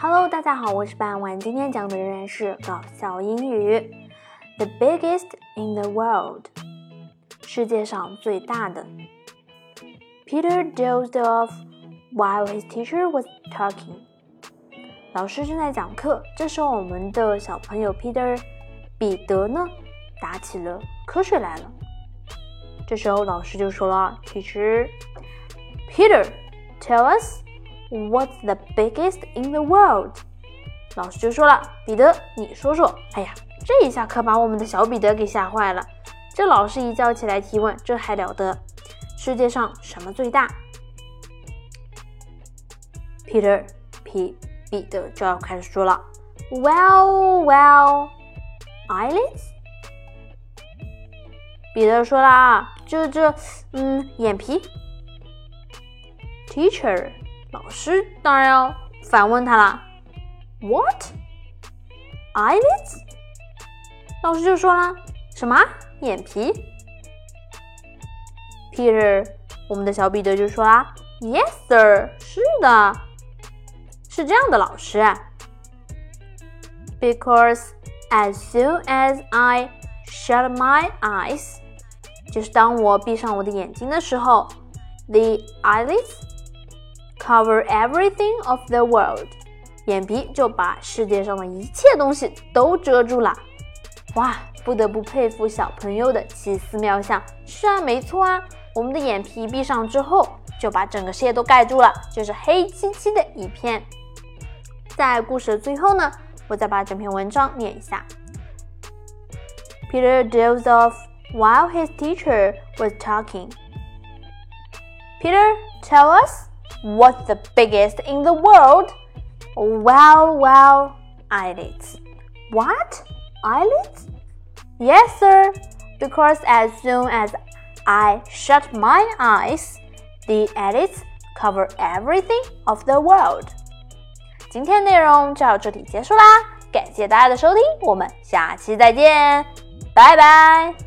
Hello，大家好，我是半晚。今天讲的仍然是搞笑英语。The biggest in the world，世界上最大的。Peter dozed off while his teacher was talking。老师正在讲课，这时候我们的小朋友 Peter 彼得呢打起了瞌睡来了。这时候老师就说了：“Teacher，Peter，tell us。” What's the biggest in the world？老师就说了，彼得，你说说。哎呀，这一下可把我们的小彼得给吓坏了。这老师一叫起来提问，这还了得？世界上什么最大？Peter，彼彼得就要开始说了。Well, well, eyelids。彼得说了啊，这这，嗯，眼皮。Teacher。老师当然要反问他啦，What eyelids？老师就说了，什么眼皮？Peter，我们的小彼得就说啦，Yes sir，是的，是这样的，老师。Because as soon as I shut my eyes，就是当我闭上我的眼睛的时候，the eyelids。Cover everything of the world，眼皮就把世界上的一切东西都遮住了。哇，不得不佩服小朋友的奇思妙想。是啊，没错啊，我们的眼皮闭上之后，就把整个世界都盖住了，就是黑漆漆的一片。在故事的最后呢，我再把整篇文章念一下。Peter dozed off while his teacher was talking. Peter, tell us. What's the biggest in the world? Well, well, eyelids. What? Eyelids? Yes, sir. Because as soon as I shut my eyes, the eyelids cover everything of the world. 今天内容就到这里结束啦，感谢大家的收听，我们下期再见，拜拜。